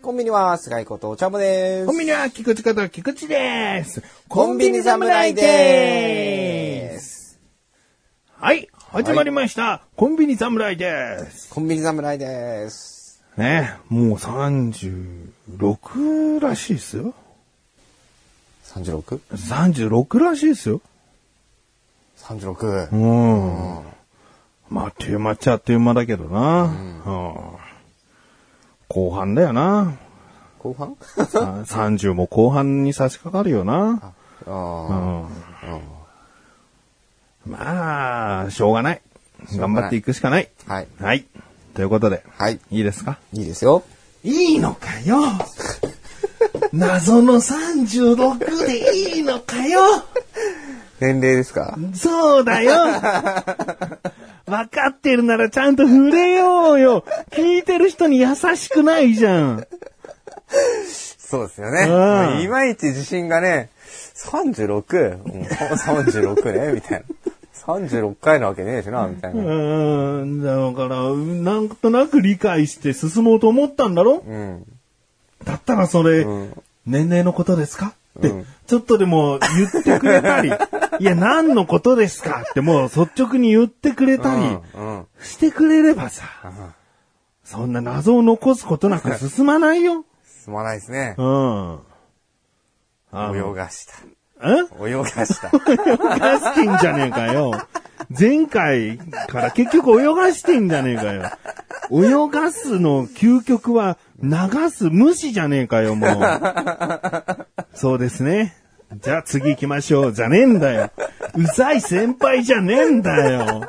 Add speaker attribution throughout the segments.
Speaker 1: コンビニは菅井ことお茶ぼです。
Speaker 2: コンビニは菊池こと菊池です。
Speaker 1: コンビニ侍です。はい
Speaker 2: 始まりました。コンビニ侍です。
Speaker 1: コンビニ侍です。
Speaker 2: ね、もう36らしいですよ。
Speaker 1: 36?36
Speaker 2: 36らしいですよ。うん。まあ、あっという間っちゃあっという間だけどな。うん後半だよな。
Speaker 1: 後半？
Speaker 2: さ30も後半に差し掛かるよな。
Speaker 1: あ
Speaker 2: う
Speaker 1: あ、
Speaker 2: ん。まあ、しょうがない。頑張っていくしかない。
Speaker 1: はい。
Speaker 2: はい。ということで、
Speaker 1: はい。
Speaker 2: いいですか？
Speaker 1: いいですよ。
Speaker 2: いいのかよ 謎の36でいいのかよ
Speaker 1: 年齢ですか？
Speaker 2: そうだよ 分かってるならちゃんと触れようよ聞いてる人に優しくないじゃん
Speaker 1: そうですよね。いまいち自信がね、36? うん36ねみたいな。36回なわけねえしな、みたいうな。
Speaker 2: ーん、だから、なんとなく理解して進もうと思ったんだろ？
Speaker 1: うん。
Speaker 2: だったらそれ、
Speaker 1: ん
Speaker 2: 年齢のことですか？って、
Speaker 1: うん
Speaker 2: ちょっとでも言ってくれたり、いや、何のことですかってもう率直に言ってくれたり。してくれればさ、そんな謎を残すことなく進まないよ。
Speaker 1: すまないですね
Speaker 2: う。ん。あ
Speaker 1: 泳がした。
Speaker 2: え？
Speaker 1: 泳がした。
Speaker 2: 泳がしてんじゃねえかよ。前回から結局泳がしてんじゃねえかよ。泳がすの究極は流す無視じゃねえかよ、もう。そうですね。じゃあ次行きましょう。じゃねえんだよ。うざい先輩じゃねえんだよ。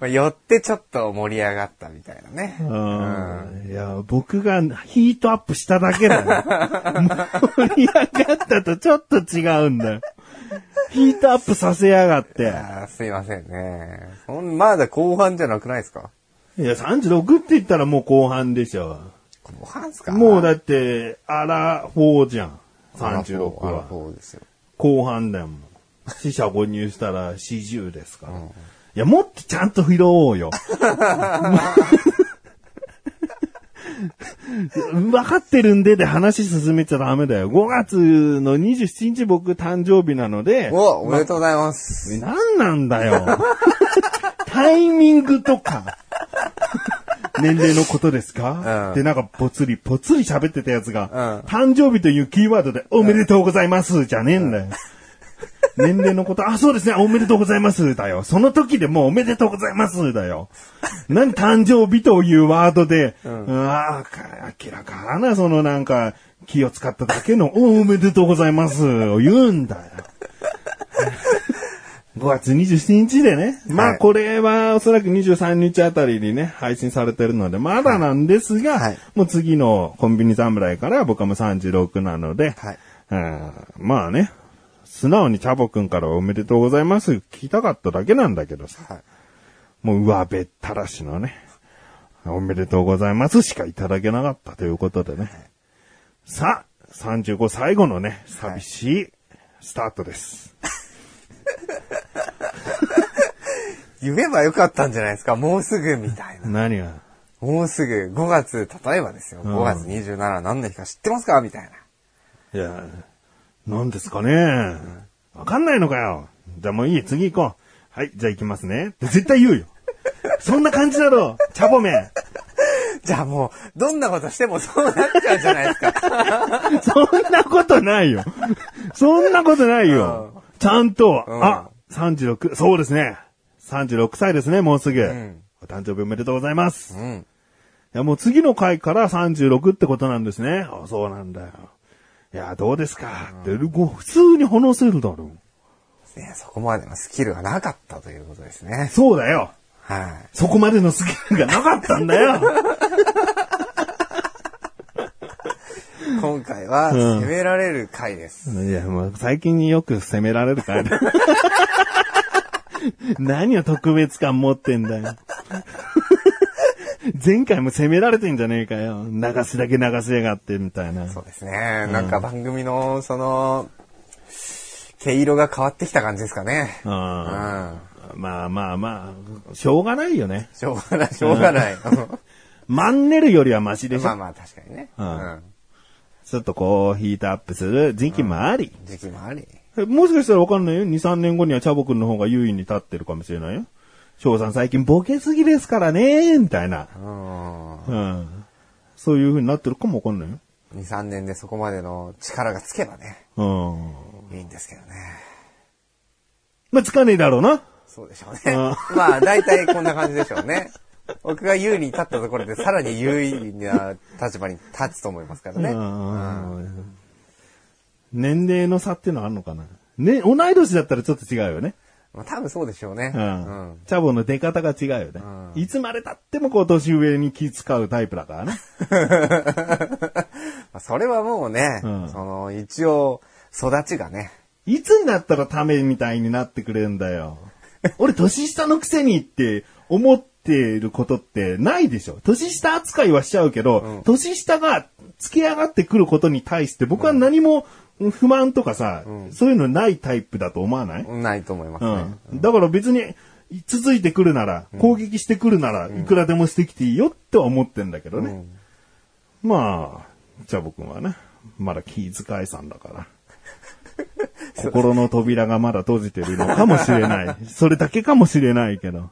Speaker 1: まあ、寄ってちょっと盛り上がったみたいなね。
Speaker 2: うんいや、僕がヒートアップしただけだよ。盛り上がったとちょっと違うんだよ。ヒートアップさせやがって。
Speaker 1: あーすいませんね。そんまだ後半じゃなくないですか？
Speaker 2: いや、36って言ったらもう後半でしょ。
Speaker 1: 後半っすか
Speaker 2: もうだって、アラフォーじゃん。36
Speaker 1: アラ
Speaker 2: は。
Speaker 1: フォーですよ。
Speaker 2: 後半だよ、もう。死者誤入したら40ですから。いや、もっとちゃんと拾おうよ。分かってるんでで話進めちゃダメだよ。5月の27日僕誕生日なので、
Speaker 1: お、おめでとうございます。
Speaker 2: 何なんだよ。タイミングとか、年齢のことですか、
Speaker 1: うん
Speaker 2: で、なんかぽつり、ぽつり喋ってたやつが、
Speaker 1: うん
Speaker 2: 誕生日というキーワードで、おめでとうございますじゃねえんだよ。年齢のこと、あ、そうですね、おめでとうございますだよ。その時でもうおめでとうございますだよ。何誕生日というワードで、うん、ああ、明らかな、そのなんか、気を使っただけの、おおめでとうございますを言うんだよ。5月27日でね。まあ
Speaker 1: はい
Speaker 2: これはおそらく23日あたりにね、配信されてるので、まだなんですが、
Speaker 1: はい。
Speaker 2: もう次のコンビニ侍から僕はもう36なので、
Speaker 1: はい。
Speaker 2: うんまあね、素直にチャボくんからおめでとうございます。聞きたかっただけなんだけどさ、
Speaker 1: はい。
Speaker 2: もう上べったらしのね、おめでとうございますしかいただけなかったということでね。さあ、35最後のね、寂しいスタートです。
Speaker 1: 言えばよかったんじゃないですか。もうすぐみたいな。
Speaker 2: 何が？
Speaker 1: もうすぐ5月、例えばですよ。
Speaker 2: ん
Speaker 1: 5月27何の日か知ってますか？みたいな。
Speaker 2: いや、何ですかねわかんないのかよ。じゃあもういい、次行こう。はい、じゃあ行きますね。絶対言うよ。そんな感じだろチャボめ。
Speaker 1: じゃあもう、どんなことしてもそうなっちゃうじゃないですか。
Speaker 2: そんなことないよ。そんなことないよ。ちゃんと、
Speaker 1: うん
Speaker 2: あ、36、そうですね。36歳ですね、もうすぐ。
Speaker 1: ん
Speaker 2: お誕生日おめでとうございます。い
Speaker 1: うん。
Speaker 2: や、もう次の回から36ってことなんですね。あ、そうなんだよ。いや、どうですかって、こう普通に話せるだろう。
Speaker 1: ね、そこまでのスキルがなかったということですね。
Speaker 2: そうだよ。
Speaker 1: はい。
Speaker 2: そこまでのスキルがなかったんだよ。
Speaker 1: 今回は
Speaker 2: うん
Speaker 1: 責められる回です。
Speaker 2: いや、もう最近よく責められるからだ。何を特別感持ってんだよ。前回も責められてんじゃねえかよ。流すだけ流しやがって、みたいな。
Speaker 1: そうですね。なんか番組の、その、毛色が変わってきた感じですかね。
Speaker 2: う。
Speaker 1: うんん。
Speaker 2: まあまあまあ、しょうがないよね。
Speaker 1: しょうがない、しょうがない。
Speaker 2: マンネルよりはマシでしょ。
Speaker 1: まあまあ確かにね。
Speaker 2: う
Speaker 1: うんん。
Speaker 2: ちょっとこう、ヒートアップする時期もあり。
Speaker 1: 時期もあり。
Speaker 2: もしかしたらわかんないよ。2、3年後にはチャボくんの方が優位に立ってるかもしれないよ。翔さん最近ボケすぎですからね、みたいな。
Speaker 1: うん。
Speaker 2: うん。そういう風になってるかもわかんないよ。
Speaker 1: 2、3年でそこまでの力がつけばね、
Speaker 2: うん。
Speaker 1: いいんですけどね。
Speaker 2: まあ、つかねえだろうな。
Speaker 1: そうでしょうね。
Speaker 2: う
Speaker 1: まあ、大体こんな感じでしょうね。僕が優位に立ったところで、さらに優位な立場に立つと思いますからね。
Speaker 2: うん年齢の差っていうのはあるのかな？ね、同い年だったらちょっと違うよね。
Speaker 1: まあ、多分そうでしょうね。
Speaker 2: う
Speaker 1: うん
Speaker 2: ん。チャボの出方が違うよね。
Speaker 1: うん
Speaker 2: いつまで経ってもこう年上に気使うタイプだからね。
Speaker 1: まあそれはもうね、
Speaker 2: うん
Speaker 1: その、一応、育ちがね、
Speaker 2: いつになったらためみたいになってくれるんだよ。俺年下のくせにって思ってることってないでしょ。年下扱いはしちゃうけど、
Speaker 1: うん
Speaker 2: 年下が付け上がってくることに対して僕は何も不満とかさ、
Speaker 1: うん
Speaker 2: そういうのないタイプだと思わない、
Speaker 1: ないと思いますね。
Speaker 2: うん。だから別に、続いてくるなら、攻撃してくるなら、いくらでもしてきていいよっては思ってんだけどね。まあ、じゃあ僕はね、まだ気遣いさんだから。心の扉がまだ閉じてるのかもしれない。それだけかもしれないけど。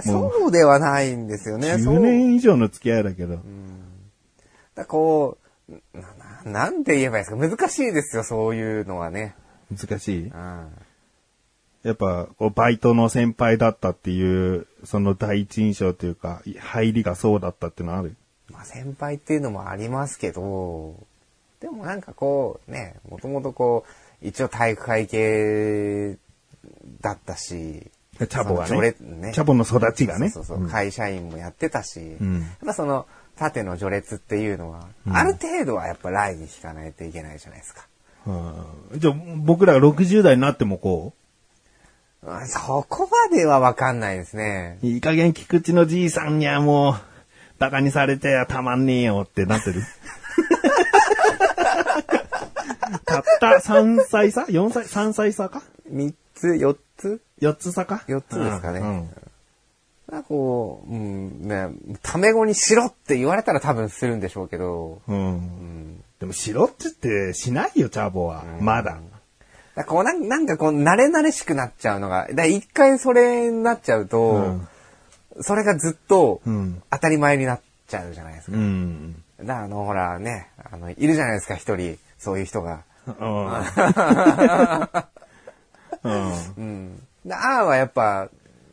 Speaker 1: そうではないんですよね。そう
Speaker 2: 10年以上の付き合いだけど。
Speaker 1: だこう、な、ななんて言えばいいですか？難しいですよ、そういうのはね。
Speaker 2: 難しい？
Speaker 1: うん。
Speaker 2: やっぱ、こうバイトの先輩だったっていう、その第一印象というか、入りがそうだったっていうのはある？
Speaker 1: まあ先輩っていうのもありますけど、でもなんかこう、ね、もともとこう、一応体育会系だったし、
Speaker 2: チャボがね
Speaker 1: ね
Speaker 2: チャボの育ちがね。
Speaker 1: そうそうそう、会社員もやってたし、
Speaker 2: うん
Speaker 1: やっぱその縦の序列っていうのは、ある程度はやっぱラインに引かないといけないじゃないですか。
Speaker 2: うんじゃあ、僕らが60代になってもこ
Speaker 1: う？んそこまではわかんないですね。
Speaker 2: う、いい加減菊池のじいさんにはもう、バカにされてはたまんねえよってなってる？たった3歳差 ?4 歳 ?3 歳差か
Speaker 1: ？3つ、4つ
Speaker 2: ?4 つ差か？
Speaker 1: 四つですかね
Speaker 2: うん
Speaker 1: なんかこう、うん、ね、タメ語にしろって言われたら多分するんでしょうけど、
Speaker 2: うん。
Speaker 1: うん。
Speaker 2: でも、しろって言ってしないよ、チャボは。まだ。
Speaker 1: だこうなんなんかこう、慣れ慣れしくなっちゃうのが、だ一回それになっちゃうと、
Speaker 2: うん
Speaker 1: それがずっと
Speaker 2: うん
Speaker 1: 当たり前になっちゃうじゃないですか。
Speaker 2: うん。
Speaker 1: だあの、ほらね、あの、いるじゃないですか、一人、そういう人が。
Speaker 2: うん。うん。
Speaker 1: うん。でああはやっぱ、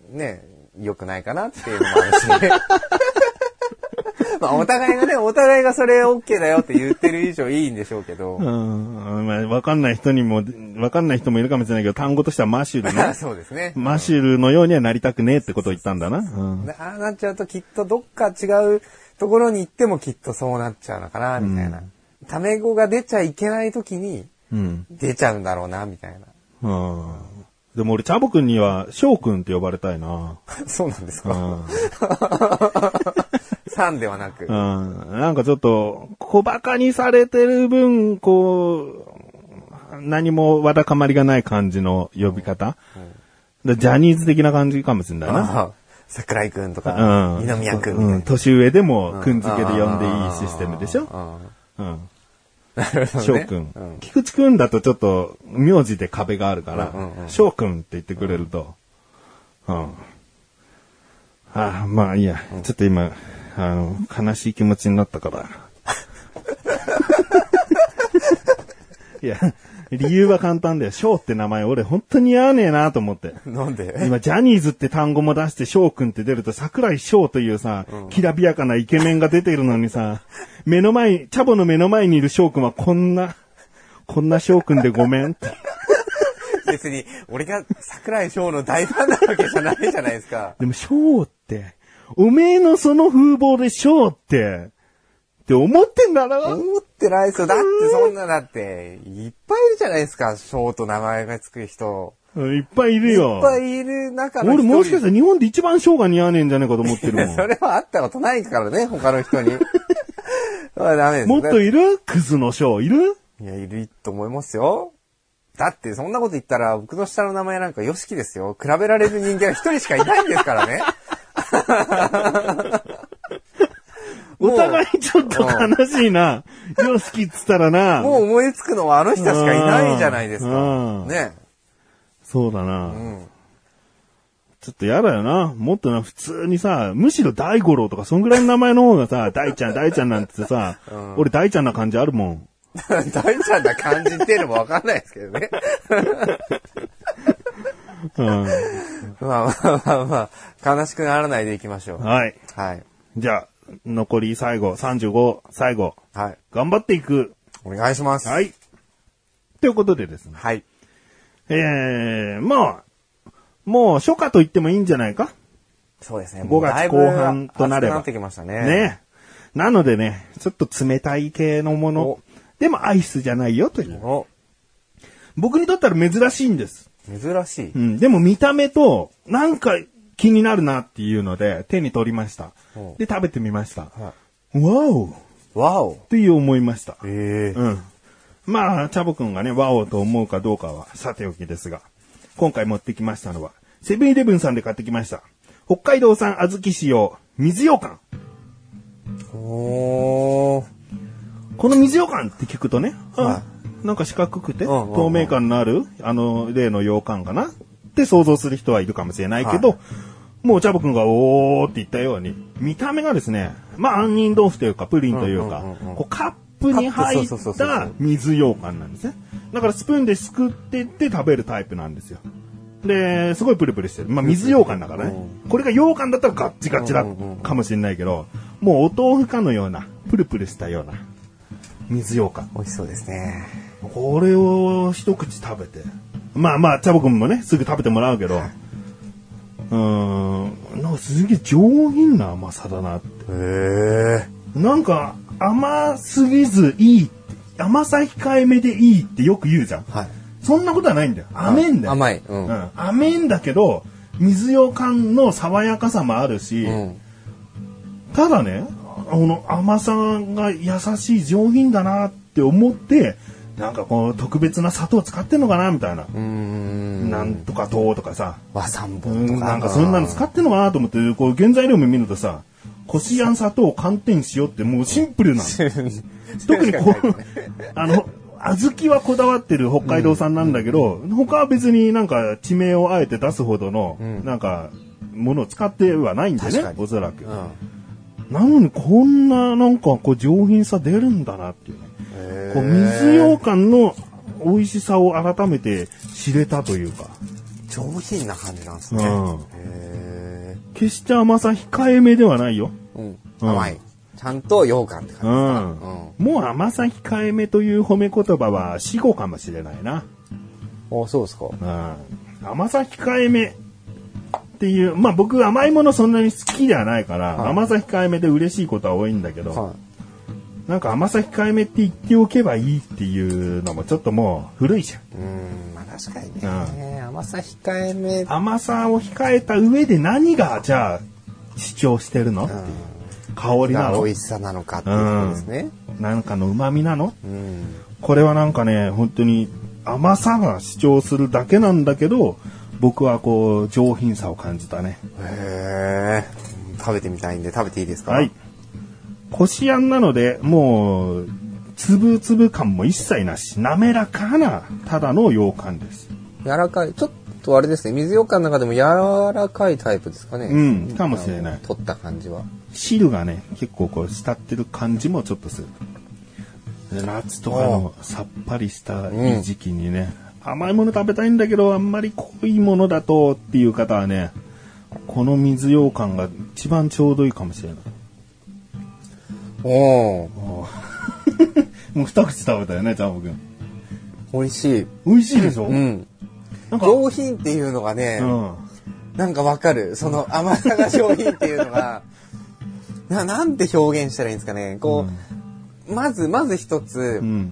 Speaker 1: ね、良くないかなっていうのもあるし、まあ、お互いがね、お互いがそれ OK だよって言ってる以上いいんでしょうけど、
Speaker 2: うん。まあ、わかんない人にも、わかんない人もいるかもしれないけど、単語としてはマッシュルね。
Speaker 1: そうですね。
Speaker 2: マシュルのようにはなりたくねえってことを言ったんだな。うん。
Speaker 1: でああなっちゃうときっとどっか違うところに行ってもきっとそうなっちゃうのかな、みたいな。タメ語が出ちゃいけないときに
Speaker 2: うん。
Speaker 1: 出ちゃうんだろうな、みたいな。
Speaker 2: うん。でも俺、チャボくんには、翔くんって呼ばれたいな。
Speaker 1: そうなんですか？
Speaker 2: うん。
Speaker 1: さんではなく。
Speaker 2: うん。なんかちょっと、小馬鹿にされてる分、こう、何もわだかまりがない感じの呼び方。でジャニーズ的な感じかもしれないな。
Speaker 1: 桜井くんと
Speaker 2: う
Speaker 1: か、
Speaker 2: ん。
Speaker 1: 二宮くん
Speaker 2: うん。年上でも、くん付けで呼んでいいシステムでしょ？
Speaker 1: うん
Speaker 2: うん。
Speaker 1: なるほどね。
Speaker 2: 翔くん
Speaker 1: うん。
Speaker 2: 菊池くんだとちょっと、名字で壁があるから
Speaker 1: うんう
Speaker 2: くんって言ってくれると、うん。ああ、まあいいや。ちょっと今、あの、悲しい気持ちになったから。いや、理由は簡単だよ。翔って名前俺本当に似合わねえなと思って。
Speaker 1: なんで？
Speaker 2: 今、ジャニーズって単語も出して翔くんって出ると、桜井翔というさ、きらびやかなイケメンが出てるのにさ、目の前、チャボの目の前にいる翔くんはこんな、こんな翔くんでごめんって。
Speaker 1: 別に、俺が桜井翔の大ファンなわけじゃないじゃないですか。
Speaker 2: でも翔って、おめえのその風貌で翔って、って思ってんだろ
Speaker 1: 思ってないですよ。だってそんな、だって、いっぱいいるじゃないですか、ショーと名前がつく人。
Speaker 2: うんいっぱいいる
Speaker 1: い
Speaker 2: よ
Speaker 1: っ。ぱいいる中の一
Speaker 2: 俺
Speaker 1: 人。
Speaker 2: もしかしたら日本で一番ショーが似合わねえんじゃねえかと思ってるもん。
Speaker 1: それはあったことないからね、他の人に。ダメです。
Speaker 2: もっといるクズのショーいる？
Speaker 1: いや、いると思いますよ。だって、そんなこと言ったら、僕の下の名前なんかヨシキですよ。比べられる人間は一人しかいないんですからね。
Speaker 2: お互いちょっと悲しいな。よしきっつったらな。
Speaker 1: もう思いつくのはあの人しかいないじゃないです
Speaker 2: う
Speaker 1: か。
Speaker 2: ん
Speaker 1: ね。
Speaker 2: そうだな。
Speaker 1: うん。
Speaker 2: ちょっと嫌だよな。もっとな、普通にさ、むしろ大五郎とか、そんぐらいの名前の方がさ、大ちゃん、大ちゃんなんてさ、俺大ちゃんな感じあるもん。
Speaker 1: 大ちゃんな感じっていうのもわかんないですけどね。
Speaker 2: うん。
Speaker 1: まあまあまあまあ、悲しくならないでいきましょう。
Speaker 2: はい。
Speaker 1: はい。
Speaker 2: じゃあ、残り最後、35、最後、
Speaker 1: はい。
Speaker 2: 頑張っていく。
Speaker 1: お願いします。
Speaker 2: はい。ということでですね。
Speaker 1: はい。
Speaker 2: えー、まあ、もう初夏と言ってもいいんじゃないか？
Speaker 1: そうですね。
Speaker 2: 5月後半となれば
Speaker 1: なってきましたね。
Speaker 2: ね。なのでね、ちょっと冷たい系のもの
Speaker 1: お。
Speaker 2: でもアイスじゃないよという。
Speaker 1: お、
Speaker 2: 僕にとったら珍しいんです。
Speaker 1: 珍しい。
Speaker 2: うん。でも見た目と、なんか気になるなっていうので、手に取りました
Speaker 1: お。
Speaker 2: で、食べてみました。
Speaker 1: は
Speaker 2: わおっ
Speaker 1: い。わお。
Speaker 2: ていう思いました。
Speaker 1: ええ
Speaker 2: うん。まあ、チャボくんがね、ワオと思うかどうかはさておきですが、今回持ってきましたのは、セブンイレブンさんで買ってきました。北海道産小豆使用、水羊羹。
Speaker 1: おー。
Speaker 2: この水羊羹って聞くとね、
Speaker 1: は
Speaker 2: あなんか四角くて、透明感のある、あの、例の羊羹かな？って想像する人はいるかもしれないけど、
Speaker 1: はい
Speaker 2: もうチャボくんがおーって言ったように、見た目がですね、まあ、杏仁豆腐というか、プリンというか、こうカップに入った
Speaker 1: う
Speaker 2: 水羊羹なんですね。だからスプーンですくってって食べるタイプなんですよ。で、すごいプルプルしてる。まあ、水羊羹だからね。これが羊羹だったらガッチガチだかもしれないけど、もうお豆腐かのような、プルプルしたような、水羊羹。
Speaker 1: 美味しそうですね。
Speaker 2: これを一口食べて。まあまあ、チャボくんもね、すぐ食べてもらうけど、うーん、なんかすげえ上品な甘さだなって。
Speaker 1: へえ。
Speaker 2: なんか甘すぎずいいって、甘さ控えめでいいってよく言うじゃん。
Speaker 1: はい。
Speaker 2: そんなことはないんだよ。甘いんだよ。
Speaker 1: 甘い。う。
Speaker 2: うんん。甘いんだけど、水羊羹の爽やかさもあるし、
Speaker 1: うん。
Speaker 2: ただね、あの甘さが優しい上品だなって思って、なんかこう特別な砂糖使ってんのかなみたいな。
Speaker 1: うーん。
Speaker 2: なんとか糖とかさ、
Speaker 1: 和三
Speaker 2: う
Speaker 1: 本とか。
Speaker 2: んなんかそんなの使ってんのかなと思って、こう原材料も見るとさ、こしあん砂糖寒天塩ってもうシンプルなの。特にこう、あの、小豆はこだわってる北海道産なんだけど、他は別になんか地名をあえて出すほどの、
Speaker 1: ん
Speaker 2: なんか、ものを使ってはないんでねおそらく。
Speaker 1: うん。
Speaker 2: なのにこんななんかこう上品さ出るんだなっていうね。
Speaker 1: へ
Speaker 2: こう水羊羹の美味しさを改めて知れたというか。
Speaker 1: 上品な感じなんですね。
Speaker 2: うん
Speaker 1: へ
Speaker 2: 決して甘さ控えめではないよ。
Speaker 1: え。うん。
Speaker 2: うん
Speaker 1: 甘い。ちゃんと羊羹って
Speaker 2: う
Speaker 1: 感
Speaker 2: ん。
Speaker 1: じ
Speaker 2: もう甘さ控えめという褒め言葉は死語かもしれないな。
Speaker 1: うん。あ、そうですか。
Speaker 2: うん。甘さ控えめっていう、まあ僕甘いものそんなに好きではないから、
Speaker 1: はい
Speaker 2: 甘さ控えめで嬉しいことは多いんだけど、
Speaker 1: は
Speaker 2: なんか甘さ控えめって言っておけばいいっていうのもちょっともう古いじゃん。
Speaker 1: い。うん。まあ確かにね。甘さ控えめ。
Speaker 2: 甘さを控えた上で何がじゃあ主張してるのっていう香りなの？
Speaker 1: が美味しさなのかっていうことですね。
Speaker 2: なんかの旨味なの？
Speaker 1: うん。
Speaker 2: これはなんかね、本当に甘さが主張するだけなんだけど、僕はこう上品さを感じたね。
Speaker 1: へえ。食べてみたいんで食べていいですか？
Speaker 2: はい。。こしあんなので、もう、つぶつぶ感も一切なし、滑らかな、ただの羊羹です。
Speaker 1: 柔らかい。ちょっとあれですね。水羊羹の中でも柔らかいタイプですかね。
Speaker 2: うんかもしれない
Speaker 1: 取った感じは。
Speaker 2: 汁がね、結構こう、浸ってる感じもちょっとする。で夏とかのさっぱりしたいい時期にね、甘いもの食べたいんだけど、あんまり濃いものだとっていう方はね、この水羊羹が一番ちょうどいいかもしれない。
Speaker 1: おお。
Speaker 2: もう二口食べたよね、ジャンボ君。
Speaker 1: 美味しい。
Speaker 2: 美味しいでしょ？
Speaker 1: うん。
Speaker 2: なんか、
Speaker 1: 上品っていうのがね、
Speaker 2: うん。
Speaker 1: なんかわかる。その甘さが上品っていうのが、な、なんて表現したらいいんですかね。こう、まず、まず一つ、
Speaker 2: う。
Speaker 1: ん、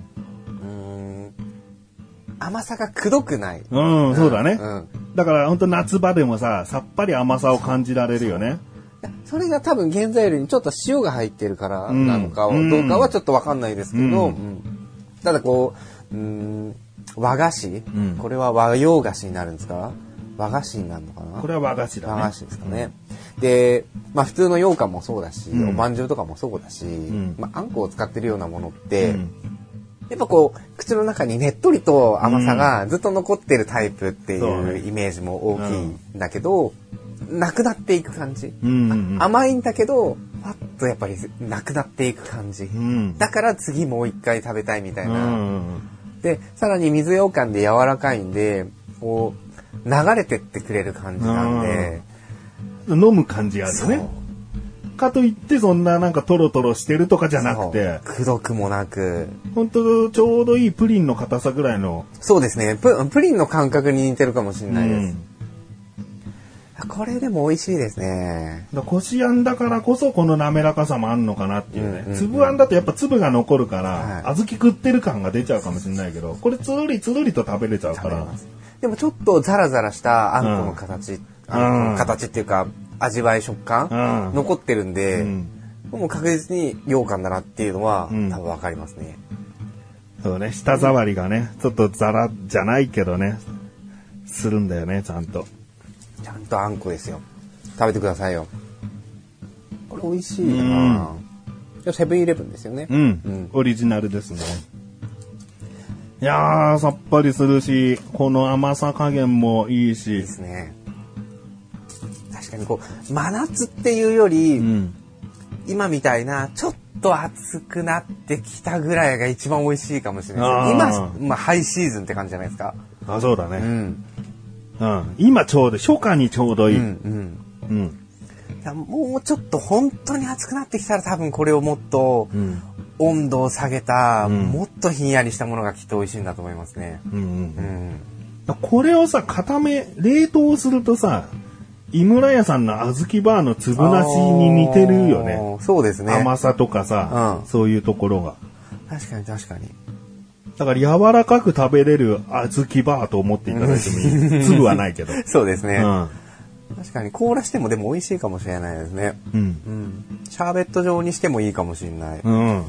Speaker 1: 甘さがくどくない。
Speaker 2: うん、そうだね。
Speaker 1: うん。
Speaker 2: だから本当夏場でもさ、さっぱり甘さを感じられるよね。
Speaker 1: それが多分原材料にちょっと塩が入ってるから
Speaker 2: うん
Speaker 1: なのか、
Speaker 2: うん
Speaker 1: どうかはちょっとわかんないですけど、
Speaker 2: うん
Speaker 1: うんただこう、うーん、和菓子、
Speaker 2: ん
Speaker 1: これは和洋菓子になるんですか？和菓子になるのかな？
Speaker 2: これは和菓子だね。
Speaker 1: 和菓子ですかね。で、まあ普通の羊羹もそうだし、
Speaker 2: うん
Speaker 1: おまんじゅうとかもそうだし、
Speaker 2: ん
Speaker 1: まああんこを使ってるようなものって、
Speaker 2: うん
Speaker 1: やっぱこう、口の中にねっとりと甘さがずっと残ってるタイプっていうイメージも大きいんだけど、なくなっていく感じ。
Speaker 2: うんうんうん。
Speaker 1: 甘いんだけど、パッとやっぱりなくなっていく感じ。
Speaker 2: うん。
Speaker 1: だから次もう一回食べたいみたいうな。
Speaker 2: ん。
Speaker 1: で、さらに水羊羹で柔らかいんで、こう、流れてってくれる感じなんで、
Speaker 2: 飲む感じあるよね。かといってそんななんかトロトロしてるとかじゃなくて、
Speaker 1: くどくもなく、
Speaker 2: 本当ちょうどいいプリンの硬さぐらいの。
Speaker 1: そうですねプ、プリンの感覚に似てるかもしれないです。
Speaker 2: うん
Speaker 1: これでも美味しいですね。
Speaker 2: こしあんだからこそこの滑らかさもあんのかなっていうね。
Speaker 1: うんうんうん
Speaker 2: 粒あんだとやっぱ粒が残るから、
Speaker 1: はい
Speaker 2: 小豆食ってる感が出ちゃうかもしれないけど、これつるりつるりと食べれちゃうから。
Speaker 1: でもちょっとザラザラしたあんこの形、あんこ
Speaker 2: うん
Speaker 1: の形っていうか、味わい食感、
Speaker 2: うん
Speaker 1: 残ってるんで、
Speaker 2: うん
Speaker 1: もう確実に羊羹だなっていうのは、
Speaker 2: うん
Speaker 1: 多分わかりますね。
Speaker 2: そうね、舌触りがね、ちょっとザラじゃないけどね、するんだよね、ちゃんと。
Speaker 1: ちゃんとあんこですよ。食べてくださいよ。これ美味しいなぁセブンイレブンですよね。
Speaker 2: うん、
Speaker 1: うん
Speaker 2: オリジナルですね。いやー、さっぱりするし、この甘さ加減もいいし
Speaker 1: で。すね。確かにこう、真夏っていうより、
Speaker 2: うん。
Speaker 1: 今みたいな、ちょっと暑くなってきたぐらいが一番美味しいかもしれない今、まあ、ハイシーズンって感じじゃないですか。
Speaker 2: あ、そうだね。
Speaker 1: うん。
Speaker 2: うん。今ちょうど、初夏にちょうどいい。
Speaker 1: う
Speaker 2: うん。
Speaker 1: ん、うん。
Speaker 2: うん。
Speaker 1: もうちょっと本当に暑くなってきたら多分これをもっと
Speaker 2: うん。
Speaker 1: 温度を下げた、
Speaker 2: うん
Speaker 1: もっとひんやりしたものがきっと美味しいんだと思いますね。
Speaker 2: うん。
Speaker 1: うん。
Speaker 2: これをさ、固め、冷凍するとさ、井村屋さんの小豆バーの粒なしに似てるよね。
Speaker 1: そうですね。
Speaker 2: 甘さとかさ、
Speaker 1: うん
Speaker 2: そういうところが。
Speaker 1: 確かに確かに。
Speaker 2: だから柔らかく食べれる小豆バーと思っていただいてもいい。粒はないけど。
Speaker 1: そうですね。
Speaker 2: うん。
Speaker 1: 確かに凍らしてもでも美味しいかもしれないですね。
Speaker 2: うん。
Speaker 1: うん。シャーベット状にしてもいいかもしれない。
Speaker 2: うん。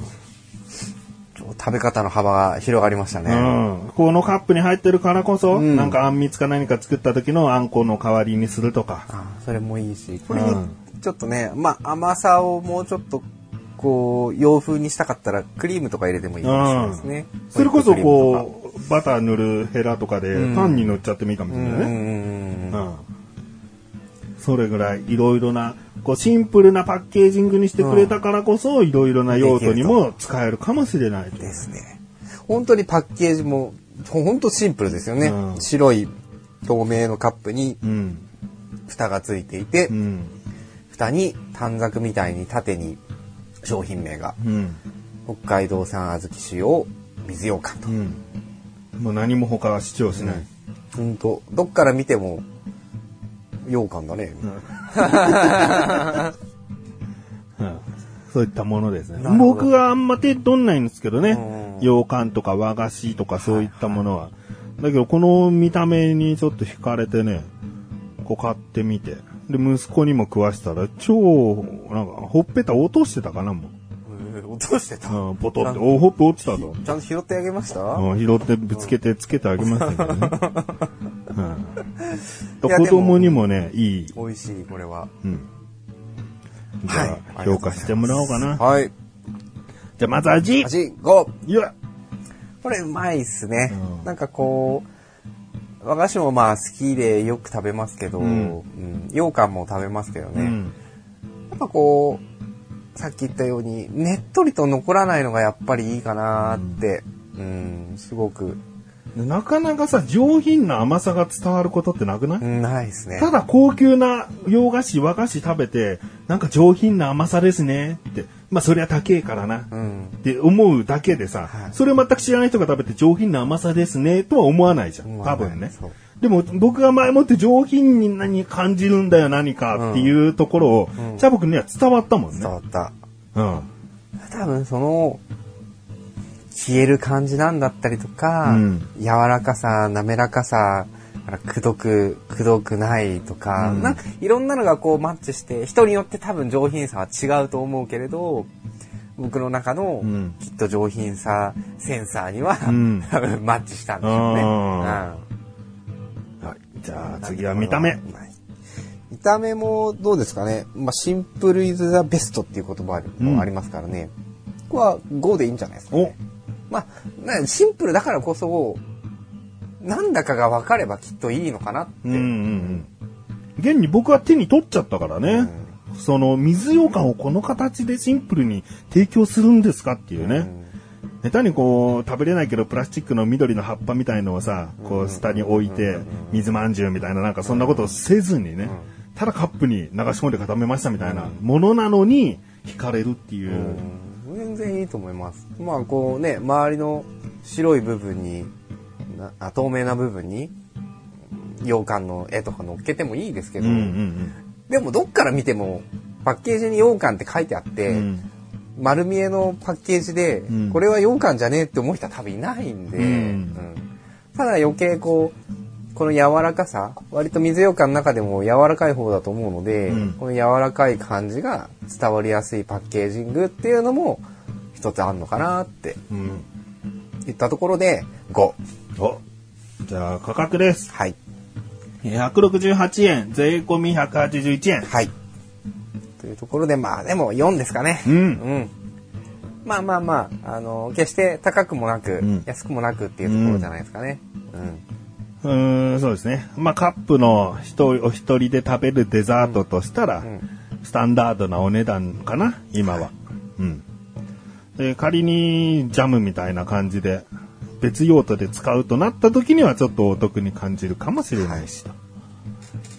Speaker 1: 食べ方の幅が広がりましたね。
Speaker 2: うん。このカップに入ってるからこそ、
Speaker 1: うん
Speaker 2: なんかあんみつか何か作った時のあんこの代わりにするとか。
Speaker 1: あそれもいいし、これに
Speaker 2: うん
Speaker 1: ちょっとね、まあ甘さをもうちょっとこう洋風にしたかったらクリームとか入れてもいいかもしれないですね。
Speaker 2: それこそこう、バター塗るヘラとかで
Speaker 1: うん
Speaker 2: パンに塗っちゃってもいいかもしれないね。
Speaker 1: うん
Speaker 2: それぐらいいろいろな、こうシンプルなパッケージングにしてくれたからこそ、いろいろな用途にも使えるかもしれない。
Speaker 1: ですね。本当にパッケージも本当シンプルですよね。
Speaker 2: うん
Speaker 1: 白い透明のカップに
Speaker 2: うん。
Speaker 1: 蓋がついていて、
Speaker 2: うん。
Speaker 1: 蓋に短冊みたいに縦に商品名が
Speaker 2: うん。
Speaker 1: 北海道産小豆使用水羊羹と
Speaker 2: う。ん。もう何も他は主張しない。
Speaker 1: 本当どっから見ても羊羹だね。
Speaker 2: うん そういったものですね。僕はあんま手取んないんですけどね
Speaker 1: うん。
Speaker 2: 洋館とか和菓子とかそういったものは。だけどこの見た目にちょっと惹かれてね、こう買ってみて。で、息子にも食わしたら超、なんか、ほっぺた落としてたかな、も
Speaker 1: えー落としてた。
Speaker 2: う。うん、ポトって、おほっぺ落ちたぞ。
Speaker 1: ちゃんと拾ってあげました、
Speaker 2: うん拾ってぶつけてつけてあげましたけどね。うん、子供にもね、いい。
Speaker 1: 美味しい、これは。
Speaker 2: うん。じゃあ、
Speaker 1: はい
Speaker 2: 評価してもらおうかな。
Speaker 1: はい。
Speaker 2: じゃあ、まず味。
Speaker 1: 味5。
Speaker 2: いや、
Speaker 1: これうまいっすね。
Speaker 2: うん
Speaker 1: なんかこう、和菓子もまあ好きでよく食べますけど、
Speaker 2: う
Speaker 1: うんん羊羹も食べますけどね。
Speaker 2: うん。
Speaker 1: やっぱこう、さっき言ったように、ねっとりと残らないのがやっぱりいいかなって、うん、すごく、
Speaker 2: なかなかさ、上品な甘さが伝わることってなくない、
Speaker 1: うんないですね。
Speaker 2: ただ高級な洋菓子、和菓子食べて、なんか上品な甘さですねって。まあそりゃ高えからな。
Speaker 1: うん。
Speaker 2: って思うだけでさ、
Speaker 1: はい
Speaker 2: それを全く知らない人が食べて上品な甘さですねとは思わないじゃん。多分ね。
Speaker 1: そう
Speaker 2: でも僕が前もって上品に何感じるんだよ何かっていうところを、チャボくんには伝わったもんね。
Speaker 1: 伝わった。
Speaker 2: うん。
Speaker 1: 多分その、消える感じなんだったりとか、
Speaker 2: うん
Speaker 1: 柔らかさ、滑らかさ、くどく、くどくないとか、
Speaker 2: うん
Speaker 1: なんかいろんなのがこうマッチして、人によって多分上品さは違うと思うけれど、僕の中の
Speaker 2: うん
Speaker 1: きっと上品さ、センサーには、
Speaker 2: うん
Speaker 1: 多分マッチしたんでしょうね。
Speaker 2: あ
Speaker 1: うん
Speaker 2: はい。じゃあ次は見た目。
Speaker 1: 見た目もどうですかね。まあ、シンプルイズザベストっていう言葉もありますからね。ここは5でいいんじゃないですか、ね。まあ、なシンプルだからこそ、なんだかが分かればきっといいのかなって。
Speaker 2: うんうんうん。現に僕は手に取っちゃったからね。その水羊羹をこの形でシンプルに提供するんですかっていうね。下手にこう食べれないけどプラスチックの緑の葉っぱみたいのをさ、こう下に置いて水まんじゅうみたいななんかそんなことをせずにね、ただカップに流し込んで固めましたみたいなものなのに惹かれるっていう。
Speaker 1: うん。全然いいと思います。まあこうね、周りの白い部分に、透明な部分に、羊羹の絵とか載っけてもいいですけど、でもどっから見てもパッケージに羊羹って書いてあって、
Speaker 2: うん。うん
Speaker 1: 丸見えのパッケージで、
Speaker 2: ん
Speaker 1: これは羊羹じゃねえって思う人は多分いないんで、
Speaker 2: うん
Speaker 1: うんただ余計こう、この柔らかさ、割と水羊羹の中でも柔らかい方だと思うので、
Speaker 2: うん
Speaker 1: この柔らかい感じが伝わりやすいパッケージングっていうのも一つあんのかなって
Speaker 2: うん。
Speaker 1: 言ったところで5。
Speaker 2: おじゃあ価格です。
Speaker 1: はい。
Speaker 2: 168円、税込み181円。
Speaker 1: はい。というところで、まあでも4ですかね。
Speaker 2: うん
Speaker 1: うん。まあまあまあ、あの、決して高くもなく、
Speaker 2: ん
Speaker 1: 安くもなくっていうところじゃないですかね。うん。
Speaker 2: うーん、そうですね。まあ、カップの人、お一人で食べるデザートとしたら、
Speaker 1: ん
Speaker 2: スタンダードなお値段かな、今は。うん。で、仮にジャムみたいな感じで、別用途で使うとなった時にはちょっとお得に感じるかもしれないし、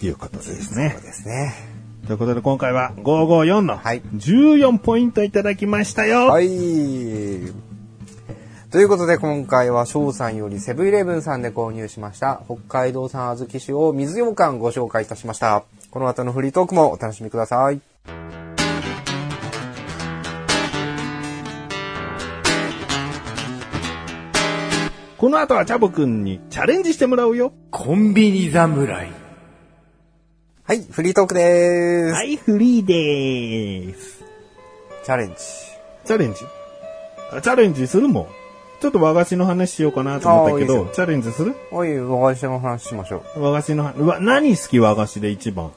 Speaker 2: ということですね
Speaker 1: そう。ですね。
Speaker 2: ということで今回は554の
Speaker 1: はい
Speaker 2: 14ポイントいただきましたよ。
Speaker 1: はい。ということで今回は翔さんよりセブンイレブンさんで購入しました北海道産小豆酒を水羊羹ご紹介いたしました。この後のフリートークもお楽しみください。
Speaker 2: この後はチャボくんにチャレンジしてもらうよ。
Speaker 3: コンビニ侍。
Speaker 1: はい、フリートークでーす。
Speaker 2: はい、フリーでーす。
Speaker 1: チャレンジ。
Speaker 2: チャレンジ？あチャレンジするもん。ちょっと和菓子の話しようかなと思ったけど、
Speaker 1: いい
Speaker 2: チャレンジする？
Speaker 1: おい、和菓子の話しましょう。
Speaker 2: 和菓子の話。うわ、何好き和菓子で一番？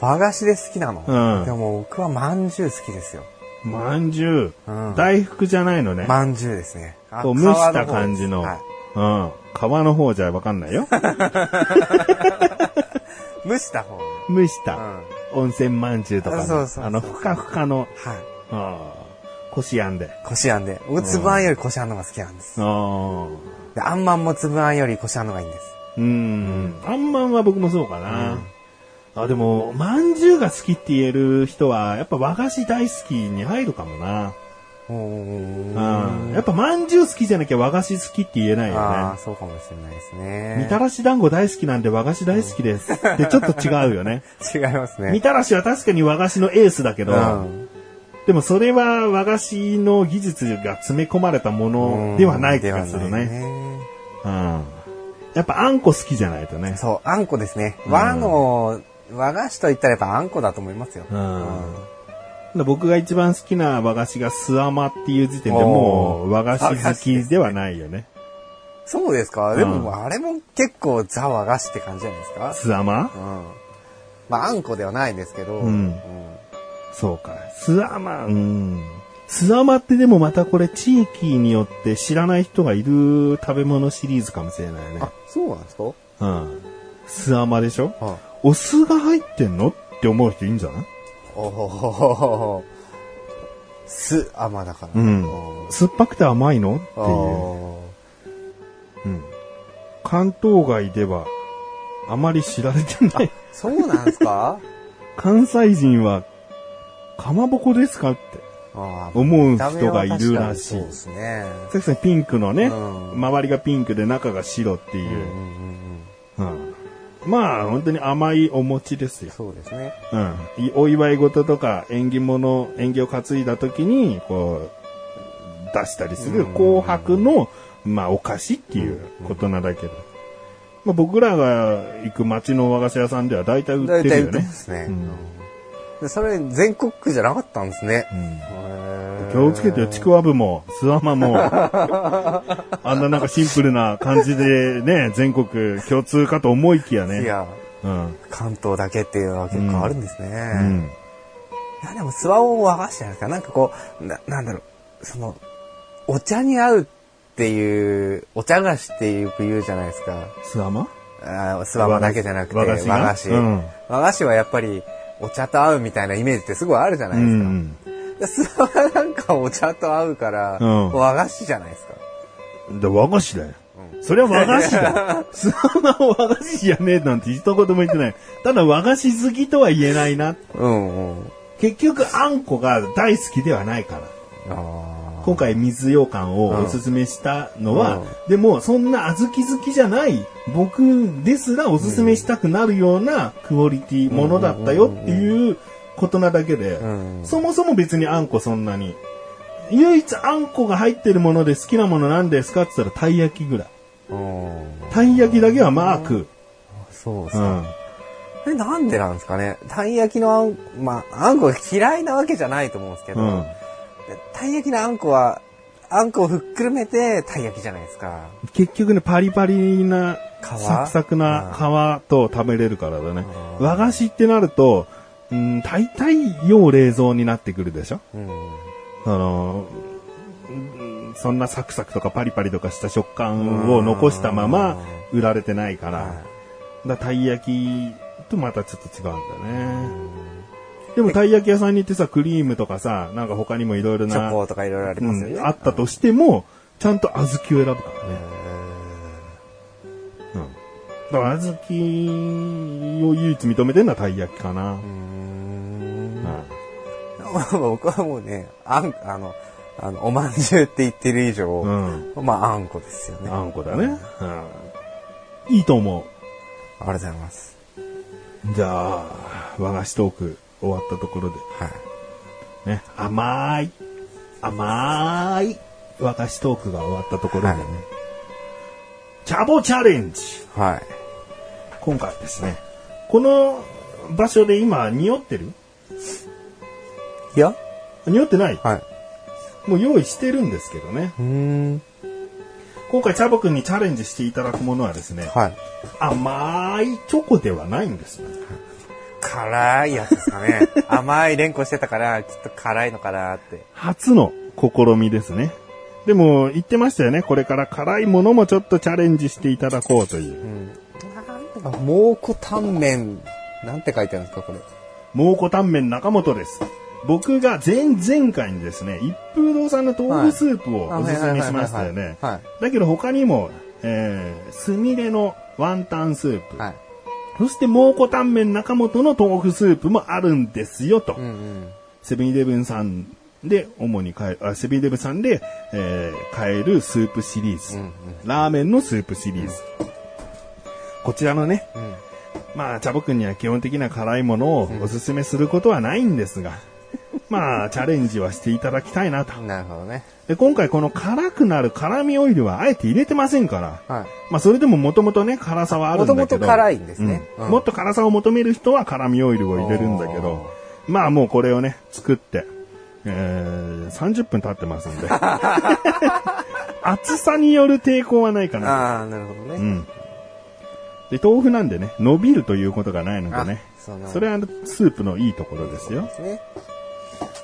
Speaker 1: 和菓子で好きなの、
Speaker 2: うん
Speaker 1: でも僕はまんじゅう好きですよ。
Speaker 2: まんじゅう、
Speaker 1: うん
Speaker 2: 大福じゃないのね。
Speaker 1: まんじゅうですね。あ
Speaker 2: こう
Speaker 1: 皮
Speaker 2: 蒸した
Speaker 1: 方
Speaker 2: 感じの。
Speaker 1: はい
Speaker 2: うん。皮の方じゃわかんないよ。
Speaker 1: 蒸した方。
Speaker 2: 蒸した、
Speaker 1: うん
Speaker 2: 温泉まんじゅうとかの
Speaker 1: そうそうそう
Speaker 2: あの、ふかふかの、
Speaker 1: はい。
Speaker 2: こしあんで。
Speaker 1: こしあんで。僕、つぶあんよりこしあんのが好きなんです。
Speaker 2: あー
Speaker 1: で、あんまんもつぶあんよりこしあんのがいいんです。
Speaker 2: うん。あんまんは僕もそうかな。あ、でも、まんじゅうが好きって言える人は、やっぱ和菓子大好きに入るかもな。
Speaker 1: うーん。
Speaker 2: うん。やっぱまんじゅう好きじゃなきゃ和菓子好きって言えないよ
Speaker 1: ああ、
Speaker 2: ね。
Speaker 1: そうかもしれないですね。
Speaker 2: みたらし団子大好きなんで和菓子大好きです。で、ちょっと違うよね。
Speaker 1: 違いますね。
Speaker 2: みたらしは確かに和菓子のエースだけど、
Speaker 1: うん。
Speaker 2: でもそれは和菓子の技術が詰め込まれたものではない気がする
Speaker 1: ではない
Speaker 2: ね。
Speaker 1: ね
Speaker 2: うん。やっぱあんこ好きじゃないとね。
Speaker 1: そう、あんこですね。和の、和菓子と言ったらやっぱあんこだと思いますよ。
Speaker 2: うんで僕が一番好きな和菓子がスアマっていう時点でもう和菓子好きではないよね。
Speaker 1: そうですかでも、あれも結構ザ和菓子って感じじゃないですか？
Speaker 2: スアマ？
Speaker 1: うん。まあ、あんこではないですけど、
Speaker 2: うんそうか。スアマ、うん。スアマってでもまたこれ地域によって知らない人がいる食べ物シリーズかもしれないね
Speaker 1: あ。、そうなんですか？
Speaker 2: うん。スアマでしょ？
Speaker 1: はい。
Speaker 2: お酢が入ってんの？って思う人いいんじゃない？
Speaker 1: お酢甘だから。
Speaker 2: うん酸っぱくて甘いの？っていう。
Speaker 1: お
Speaker 2: うん。関東外ではあまり知られてない。
Speaker 1: ーそうなんですか？
Speaker 2: 関西人はかまぼこですかって思う人がいるらしい
Speaker 1: そう。ですね。
Speaker 2: さっきさんピンクのね、
Speaker 1: うん
Speaker 2: 周りがピンクで中が白っていう。
Speaker 1: うんうんうん
Speaker 2: まあ、本当に甘いお餅ですよ。
Speaker 1: そうですね。
Speaker 2: うん。いお祝い事とか縁起物、縁起を担いだ時に、こう、出したりする紅白の、まあ、お菓子っていうことなだけど。まあ、僕らが行く町の和菓子屋さんでは大体売って
Speaker 1: 大体売って
Speaker 2: るよね。
Speaker 1: ますね。
Speaker 2: うん
Speaker 1: それ全国区じゃなかったんですね。
Speaker 2: うん気をつけてよ、ちくわぶも、すわまも、あんななんかシンプルな感じでね、全国共通かと思いきやね。
Speaker 1: いや、
Speaker 2: うん。
Speaker 1: 関東だけっていうのは結構あるんですね。
Speaker 2: うん。
Speaker 1: いや、でも、スワオ和菓子じゃないですか。なんかこう、な、なんだろう、その、お茶に合うっていう、お茶菓子ってよく言うじゃないですか。
Speaker 2: すわま？
Speaker 1: あースワマだけじゃなくて、和
Speaker 2: 和菓子が？
Speaker 1: 菓子。
Speaker 2: うん
Speaker 1: 和菓子はやっぱり、お茶と合うみたいなイメージってすごいあるじゃな
Speaker 2: う
Speaker 1: いですか。
Speaker 2: ん。
Speaker 1: でスワマなんかお茶と合うから、
Speaker 2: うん
Speaker 1: 和菓子じゃないですか。
Speaker 2: で和菓子だよ。それは和菓子だ。スワマを和菓子じゃねえなんて一言も言ってない。ただ和菓子好きとは言えないな。
Speaker 1: うんうん。
Speaker 2: 結局あんこが大好きではないから。
Speaker 1: あ
Speaker 2: 今回水羊羹をおすすめしたのは、
Speaker 1: うん
Speaker 2: でもそんな小豆好きじゃない僕ですらおすすめしたくなるようなクオリティものだったよっていうことなだけで、
Speaker 1: うん
Speaker 2: そもそも別にあんこそんなに。唯一あんこが入ってるもので好きなものなんですかって言ったらたい焼きぐらい。たい焼きだけはマーク。
Speaker 1: そうですか。
Speaker 2: うん。
Speaker 1: え、なんでなんですかね。たい焼きのあん、まあ、あんこが嫌いなわけじゃないと思うんですけど、
Speaker 2: うん。
Speaker 1: たい焼きのあんこは、あんこをふっくるめてたい焼きじゃないですか。
Speaker 2: 結局ね、パリパリな、
Speaker 1: 皮？
Speaker 2: サクサクな皮と食べれるからだね。
Speaker 1: うん
Speaker 2: 和菓子ってなると、うん、大体要冷蔵になってくるでしょ？
Speaker 1: うん。
Speaker 2: あの、うんそんなサクサクとかパリパリとかした食感を残したまま売られてないから、
Speaker 1: は
Speaker 2: だたい焼きとまたちょっと違うんだね。でもたい焼き屋さんに行ってさ、クリームとかさ、なんか他にもいろいろ
Speaker 1: チョ
Speaker 2: な、
Speaker 1: コとかいろいろありますよね。
Speaker 2: うんあったとしても、ちゃんと小豆を選ぶからね。うん。だから小豆を唯一認めてるのはたい焼きかな。
Speaker 1: うーん。
Speaker 2: う
Speaker 1: 僕はもうね、あん、あの、あの、おまんじゅうって言ってる以上、
Speaker 2: ん。
Speaker 1: まあ、あんこですよね。
Speaker 2: あんこだね。うん。いいと思う。
Speaker 1: ありがとうございます。
Speaker 2: じゃあ、和菓子トーク終わったところで、
Speaker 1: はい。
Speaker 2: ね、甘い、甘い和菓子トークが終わったところでね、
Speaker 1: はい
Speaker 2: チャボチャレンジ。
Speaker 1: はい。
Speaker 2: 今回ですね、この場所で今匂ってる？
Speaker 1: いや
Speaker 2: 匂ってない？
Speaker 1: はい。
Speaker 2: もう用意してるんですけどね。
Speaker 1: うーん。
Speaker 2: 今回チャボくんにチャレンジしていただくものはですね、
Speaker 1: はい。
Speaker 2: 甘いチョコではないんですね。
Speaker 1: 辛いやつですかね。甘い連呼してたから、きっと辛いのかなって。
Speaker 2: 初の試みですね。でも言ってましたよね。これから辛いものもちょっとチャレンジしていただこうという
Speaker 1: う。ん。なんか、蒙古タンメン、なんて書いてあるんですか、これ。
Speaker 2: 蒙古タンメン中本です。僕が前々回にですね、一風堂さんの豆腐スープをおすすめしましたよね。
Speaker 1: はい。
Speaker 2: だけど他にも、えー、すみれのワンタンスープ、
Speaker 1: はい。
Speaker 2: そして蒙古タンメン中本の豆腐スープもあるんですよと。
Speaker 1: うんうん。
Speaker 2: セブンイレブンさんで主に買え、あセブンイレブンさんで、えー買えるスープシリーズ、
Speaker 1: うんうん
Speaker 2: ラーメンのスープシリーズ。こちらのね、
Speaker 1: うん。
Speaker 2: まあ、チャボくんには基本的な辛いものをおすすめすることはないんですが、まあ、チャレンジはしていただきたいなと。
Speaker 1: なるほどね。
Speaker 2: で、今回この辛くなる辛味オイルはあえて入れてませんから、
Speaker 1: はい。
Speaker 2: まあ、それでももともとね、辛さはあるんだけど。
Speaker 1: 元々辛いんですねうん
Speaker 2: うんもっと辛さを求める人は辛味オイルを入れるんだけど、まあもうこれをね、作って、えー、30分経ってますんで。厚さによる抵抗はないかな。
Speaker 1: ああ、なるほどね。
Speaker 2: うん。で、豆腐なんでね、伸びるということがないのでね。
Speaker 1: あそ
Speaker 2: それはスープのいいところですよ
Speaker 1: で。すね。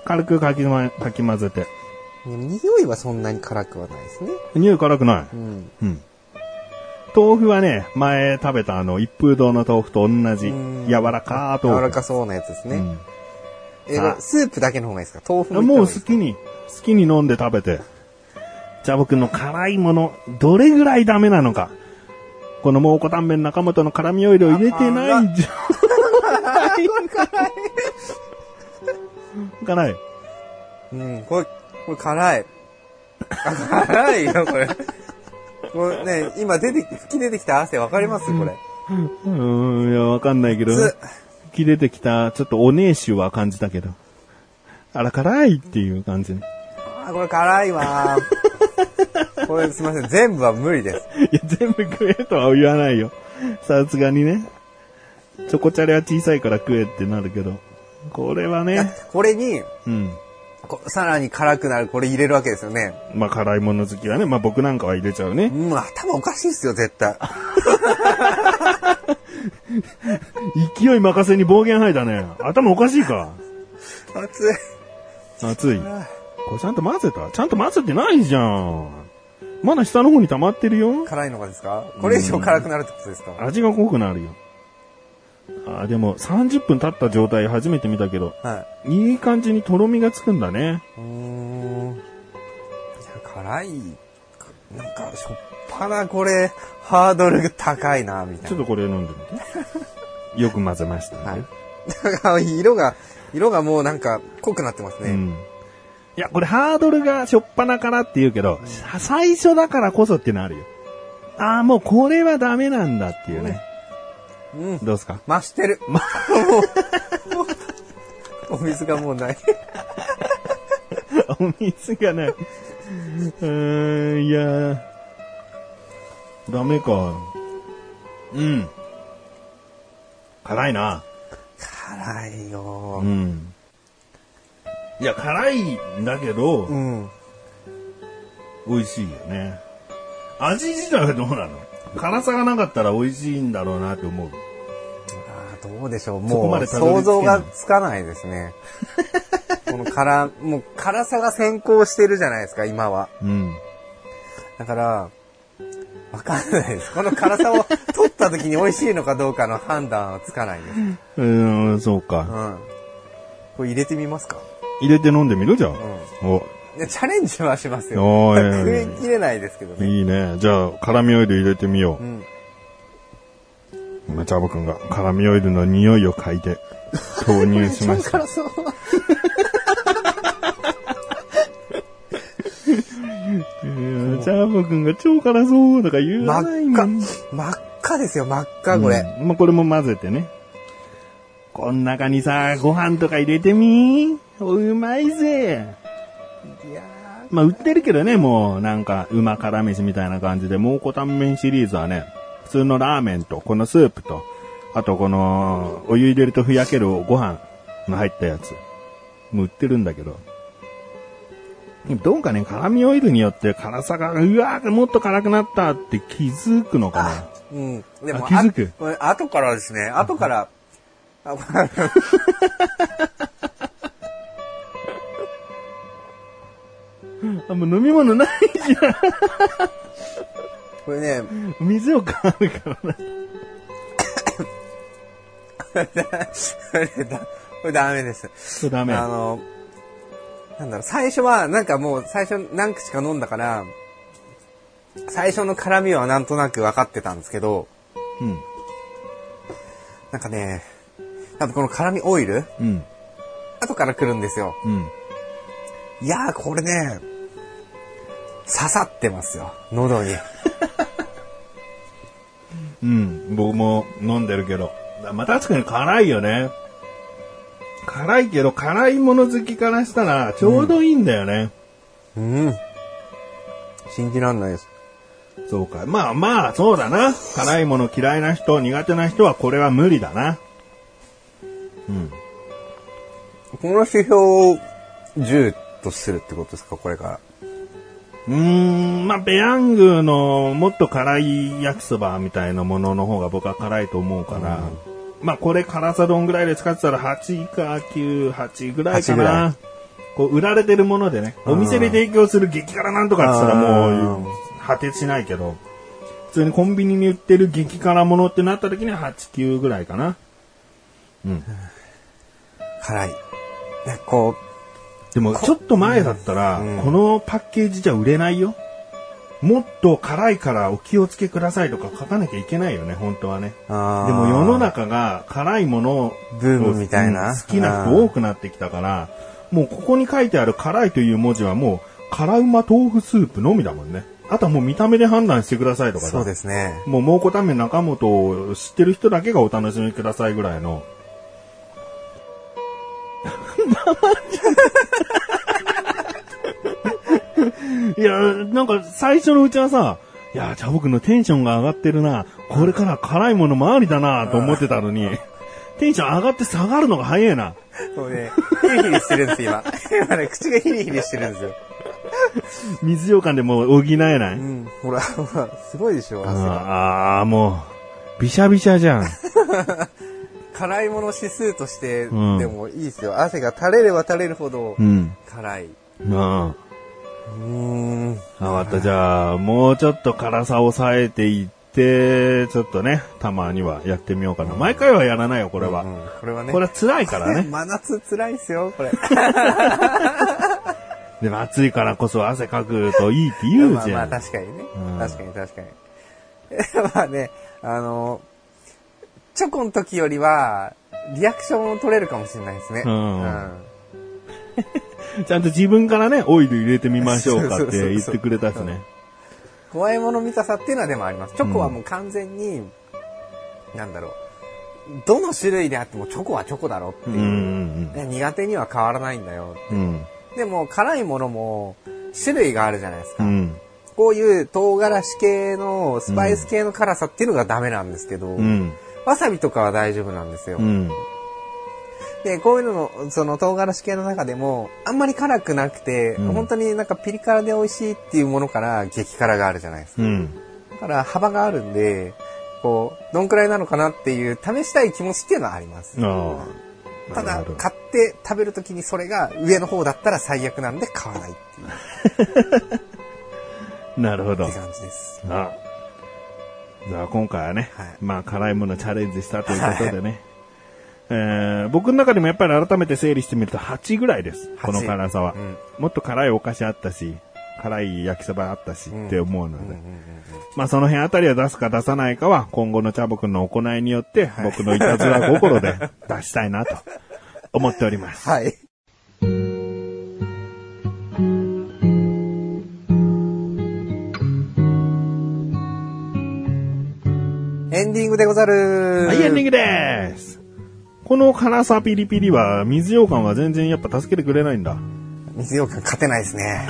Speaker 2: 軽くかき,、ま、かき混ぜて。
Speaker 1: 匂いはそんなに辛くはないですね。
Speaker 2: 匂い辛くない。
Speaker 1: うん。
Speaker 2: うん。豆腐はね、前食べたあの、一風堂の豆腐と同じ
Speaker 1: うん、
Speaker 2: 柔らか豆腐。
Speaker 1: 柔らかそうなやつですね。
Speaker 2: うん
Speaker 1: えスープだけの方がいいですか？豆腐も
Speaker 2: もう好きに、好きに飲んで食べて。じゃあ僕の辛いもの、どれぐらいダメなのか。この蒙古タンメン中本の辛味オイルを入れてないじゃ。ん。辛い。
Speaker 1: うん、これ、これ辛い。辛い。よ、これ。これね、今出て、吹き出てきた汗わかりますこれ。
Speaker 2: うん、い。や、わかんない。けど
Speaker 1: つ、
Speaker 2: 切れてきた、ちょっとお姉臭は感じたけど。あら、辛い。ってい。う感じね。
Speaker 1: あこれ辛い。わ。これすいません。全部は無理です。
Speaker 2: いや、全部食えとは言わないよ。さすがにね。チョコチャレは小さいから食えってなるけど。これはね、
Speaker 1: これに、
Speaker 2: うん。
Speaker 1: こさらに辛くなるこれ入れるわけですよね。
Speaker 2: まあ、辛いもの好きはね、まあ僕なんかは入れちゃうね。
Speaker 1: うん、頭おかしいっすよ、絶対。
Speaker 2: 勢い任せに暴言吐いたね。頭おかしいか。
Speaker 1: 熱い。
Speaker 2: 熱い。これちゃんと混ぜた？ちゃんと混ぜてないじゃん。まだ下の方に溜まってるよ。
Speaker 1: 辛いのがですか？これ以上辛くなるってことですか？
Speaker 2: 味が濃くなるよ。あーでも30分経った状態初めて見たけど、
Speaker 1: はい
Speaker 2: い感じにとろみがつくんだね。
Speaker 1: い。うーん。いや辛い。なんか、しょっぱなこれ、ハードルが高いな、みたいな。
Speaker 2: ちょっとこれ飲んでみて。よく混ぜましたね。
Speaker 1: はい。だから色が、色がもうなんか濃くなってますね。
Speaker 2: うん。いや、これハードルがしょっぱなからって言うけど、さ最初だからこそっていうのあるよ。ああ、もうこれはダメなんだっていうね。
Speaker 1: うん。
Speaker 2: どうですか？
Speaker 1: 増してる。もう、お水がもうない。
Speaker 2: お水がない。うーん、いやーダメか。うん。辛いな。
Speaker 1: 辛いよ
Speaker 2: う。ん。いや、辛いんだけど、
Speaker 1: うん。
Speaker 2: 美味しいよね。味自体はどうなの？辛さがなかったら美味しいんだろうなって思う。
Speaker 1: あーどうでしょう。もう想像がつかないですね。この辛、もう辛さが先行してるじゃないですか、今は。
Speaker 2: うん。
Speaker 1: だから、わかんないです。この辛さを取った時に美味しいのかどうかの判断はつかないです。
Speaker 2: うーん、そうか。
Speaker 1: うん。これ入れてみますか？
Speaker 2: 入れて飲んでみる？じゃん。お、
Speaker 1: いやチャレンジはしますよ。
Speaker 2: お
Speaker 1: 食い切れないですけどね。
Speaker 2: いいね。じゃあ、辛味オイル入れてみよう。
Speaker 1: うん。
Speaker 2: 今、チャボくんが辛味オイルの匂いを嗅いで投入しました。
Speaker 1: そう。
Speaker 2: チャボくんが超辛そうとか言わないもん。
Speaker 1: 真っ赤ですよ、真っ赤、これ。
Speaker 2: うんまあ、これも混ぜてね。こん中にさ、ご飯とか入れてみうまいぜ。
Speaker 1: いや
Speaker 2: まあ、売ってるけどね、もう、なんか、うま辛飯みたいな感じで、蒙古タンメンシリーズはね、普通のラーメンと、このスープと、あとこの、お湯入れるとふやけるご飯の入ったやつ、もう売ってるんだけど、どうかね、辛味オイルによって辛さが、うわーもっと辛くなったって気づくのかな。
Speaker 1: ーうん。でも、
Speaker 2: あ気づく？
Speaker 1: 後からですね、後から、あ
Speaker 2: もう飲み物ないじゃん。
Speaker 1: これね、
Speaker 2: 水を買うからな。
Speaker 1: これだこれダメです。
Speaker 2: そうダメ。
Speaker 1: あの、なんだろう、最初は、なんかもう、最初何口か飲んだから、最初の辛みはなんとなく分かってたんですけど、
Speaker 2: うん。
Speaker 1: なんかね、多分この辛みオイル、
Speaker 2: うん。
Speaker 1: 後から来るんですよ。
Speaker 2: うん。
Speaker 1: いやー、これね、刺さってますよ、喉に。
Speaker 2: うん。僕も飲んでるけど。まあ、確かに辛いよね。辛いけど、辛いもの好きからしたら、ちょうどいいんだよね。
Speaker 1: うん。信じらんないです。
Speaker 2: そうか。まあまあ、そうだな。辛いもの嫌いな人、苦手な人はこれは無理だな。うん。
Speaker 1: この指標を10とするってことですか、これから。
Speaker 2: うーん、まあ、ペヤングのもっと辛い焼きそばみたいなものの方が僕は辛いと思うから、まあ、これ辛さどんぐらいで使ってたら8か9、8ぐらいか
Speaker 1: 8ぐら
Speaker 2: な。こう、売られてるものでね、お店で提供する激辛なんとかって言ったらもう、果てしないけど、普通にコンビニに売ってる激辛ものってなった時には8、9ぐらいかな。うん。
Speaker 1: 辛い。ね、こ
Speaker 2: でも、ちょっと前だったら、
Speaker 1: うん
Speaker 2: このパッケージじゃ売れないよ。もっと辛いからお気をつけくださいとか書かなきゃいけないよね、本当はね。でも世の中が辛いものを
Speaker 1: ブームみたいな
Speaker 2: うん好きな人多くなってきたから、もうここに書いてある辛いという文字はもう、辛うま豆腐スープのみだもんね。あとはもう見た目で判断してくださいとかさ。
Speaker 1: そうですね。
Speaker 2: もう蒙古タンメン中本を知ってる人だけがお楽しみくださいぐらいの。いや、なんか最初のうちはさ、いや、じゃあ僕のテンションが上がってるな。これから辛いものもありだなと思ってたのに、テンション上がって下がるのが早いな。
Speaker 1: そうね、ヒリヒリしてるんです、今。今ね、口がヒリヒリしてるんですよ。
Speaker 2: 水羊羹でもう補えない。
Speaker 1: うん。ほら、ほら、すごいでしょ、汗が。
Speaker 2: ああー、もう、びしゃびしゃじゃん。
Speaker 1: 辛いもの指数として、
Speaker 2: うん
Speaker 1: でもいいですよ。汗が垂れれば垂れるほど
Speaker 2: うん。
Speaker 1: 辛い。
Speaker 2: な
Speaker 1: うーん。
Speaker 2: あ。わかった。じゃあ、もうちょっと辛さを抑えていって、ちょっとね、たまにはやってみようかな。毎回はやらないよ、これは。
Speaker 1: うんこれはね。
Speaker 2: これは辛いからね。
Speaker 1: 真夏辛いですよ、これ。
Speaker 2: でも暑いからこそ汗かくといいって言う
Speaker 1: まあまあ
Speaker 2: じゃん。
Speaker 1: 確かにね。
Speaker 2: うん
Speaker 1: 確かに確かに。まあね、あの、チョコの時よりは、リアクションを取れるかもしれないですね。
Speaker 2: うん ちゃんと自分からね、オイル入れてみましょうかって言ってくれたしね。
Speaker 1: 怖いもの見たさっていうのはでもあります。チョコはもう完全に、なんだろう。どの種類であってもチョコはチョコだろっていう。
Speaker 2: うんうん
Speaker 1: ね苦手には変わらないんだよ。
Speaker 2: うん。うん。
Speaker 1: でも辛いものも種類があるじゃないですか。
Speaker 2: うん。
Speaker 1: こういう唐辛子系のスパイス系の辛さっていうのがダメなんですけど、
Speaker 2: うん。
Speaker 1: わさびとかは大丈夫なんですよ。
Speaker 2: うん。
Speaker 1: で、こういうのの、その唐辛子系の中でも、あんまり辛くなくて、
Speaker 2: うん
Speaker 1: 本当になんかピリ辛で美味しいっていうものから激辛があるじゃないですか。
Speaker 2: うん。
Speaker 1: だから幅があるんで、こう、どんくらいなのかなっていう試したい気持ちっていうのはあります。
Speaker 2: ああ。
Speaker 1: ただ買って食べるときにそれが上の方だったら最悪なんで買わないっていう
Speaker 2: なるほど
Speaker 1: って。感じです。
Speaker 2: あじゃあ今回はね、
Speaker 1: はい
Speaker 2: まあ辛いものチャレンジしたということでね、えー僕の中でもやっぱり改めて整理してみると8ぐらいです。この辛さは、
Speaker 1: うん
Speaker 2: もっと辛いお菓子あったし、辛い焼きそばあったし、
Speaker 1: うん
Speaker 2: って思うので、まあその辺あたりは出すか出さないかは今後のチャボくんの行いによって僕のいたずら心で 出したいなと思っております。
Speaker 1: はい。エンディングでござる。
Speaker 2: はい、エンディングです。この辛さピリピリは水羊羹は全然やっぱ助けてくれないんだ。
Speaker 1: 水羊羹勝てないですね。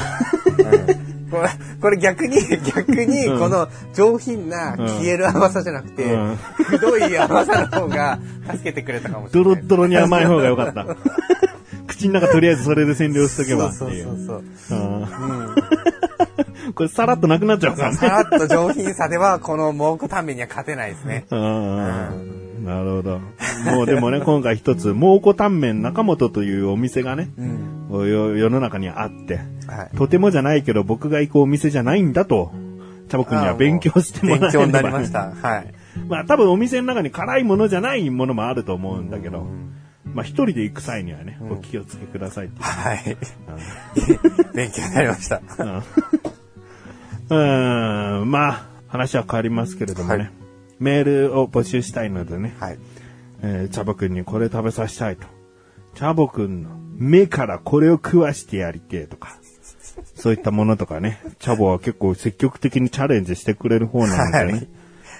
Speaker 1: うんこれ、これ逆に、逆に、
Speaker 2: うん
Speaker 1: この上品な
Speaker 2: うん
Speaker 1: 消える甘さじゃなくて、
Speaker 2: うん
Speaker 1: くどい甘さの方が助けてくれたかもしれない。
Speaker 2: ドロッドロに甘い方が良かった。口の中とりあえずそれで占領しとけばって
Speaker 1: そう
Speaker 2: い
Speaker 1: そうう。そう
Speaker 2: うん
Speaker 1: そう。
Speaker 2: これさらっとなくなっちゃうから
Speaker 1: うん。さ
Speaker 2: ね。
Speaker 1: らっと上品さでは、この蒙古タンメンには勝てないですね。
Speaker 2: うんなるほど。もうでもね、今回一つ、蒙古タンメン中本というお店がね、
Speaker 1: うん。
Speaker 2: よ世の中にあって、
Speaker 1: はい。
Speaker 2: とてもじゃないけど僕が行くお店じゃないんだと、チャボくんには勉強してもらえれば
Speaker 1: 勉強になりました。はい。
Speaker 2: まあ多分お店の中に辛いものじゃないものもあると思うんだけど、まあ一人で行く際にはね、お気をつけくださいっていう。
Speaker 1: はい。勉強になりました。
Speaker 2: うん、うんまあ話は変わりますけれどもね、
Speaker 1: はい
Speaker 2: メールを募集したいのでね、
Speaker 1: はい。
Speaker 2: えーチャボくんにこれ食べさせたいと。チャボくんの目からこれを食わしてやりてえとか、そういったものとかね、チャボは結構積極的にチャレンジしてくれる方なのでね、
Speaker 1: はい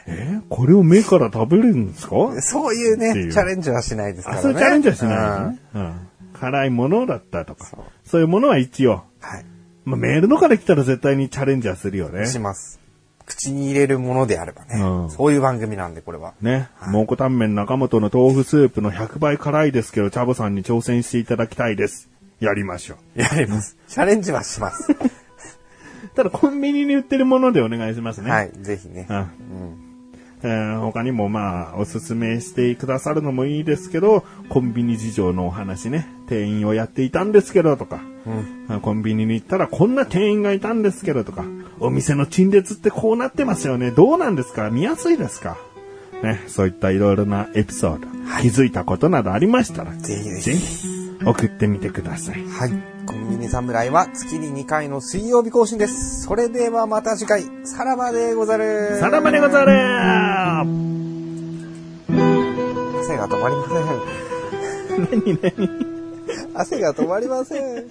Speaker 2: えーこれを目から食べるんですか？
Speaker 1: そういう
Speaker 2: っていう
Speaker 1: ね、チャレンジはしないですから
Speaker 2: あ、
Speaker 1: ね。
Speaker 2: そういうチャレンジはしないですね。うん。辛いものだったとか、そういうものは一応、
Speaker 1: はい。
Speaker 2: まあ、メールのから来たら絶対にチャレンジはするよね。
Speaker 1: します。口に入れるものであればね。
Speaker 2: うん
Speaker 1: そういう番組なんで、これは。
Speaker 2: ね。蒙古タンメン中本の豆腐スープの100倍辛いですけど、チャボさんに挑戦していただきたいです。やりましょう。
Speaker 1: やります。チャレンジはします。
Speaker 2: ただコンビニに売ってるものでお願いしますね。
Speaker 1: はい、ぜひね。
Speaker 2: うん
Speaker 1: うん。
Speaker 2: えー他にもまあ、おすすめしてくださるのもいいですけど、コンビニ事情のお話ね、店員をやっていたんですけどとか、
Speaker 1: うん。
Speaker 2: あコンビニに行ったらこんな店員がいたんですけどとか、お店の陳列ってこうなってますよね。どうなんですか？見やすいですか？ね、そういったいろいろなエピソード、気づいたことなどありましたら、
Speaker 1: ぜひぜひ
Speaker 2: ぜひ送ってみてください。
Speaker 1: はい。コンビニ侍は月に2回の水曜日更新です。それではまた次回、さらばでござる。
Speaker 2: さらばでござる
Speaker 1: 汗が止まりません。
Speaker 2: 何 何？
Speaker 1: 汗が止まりません。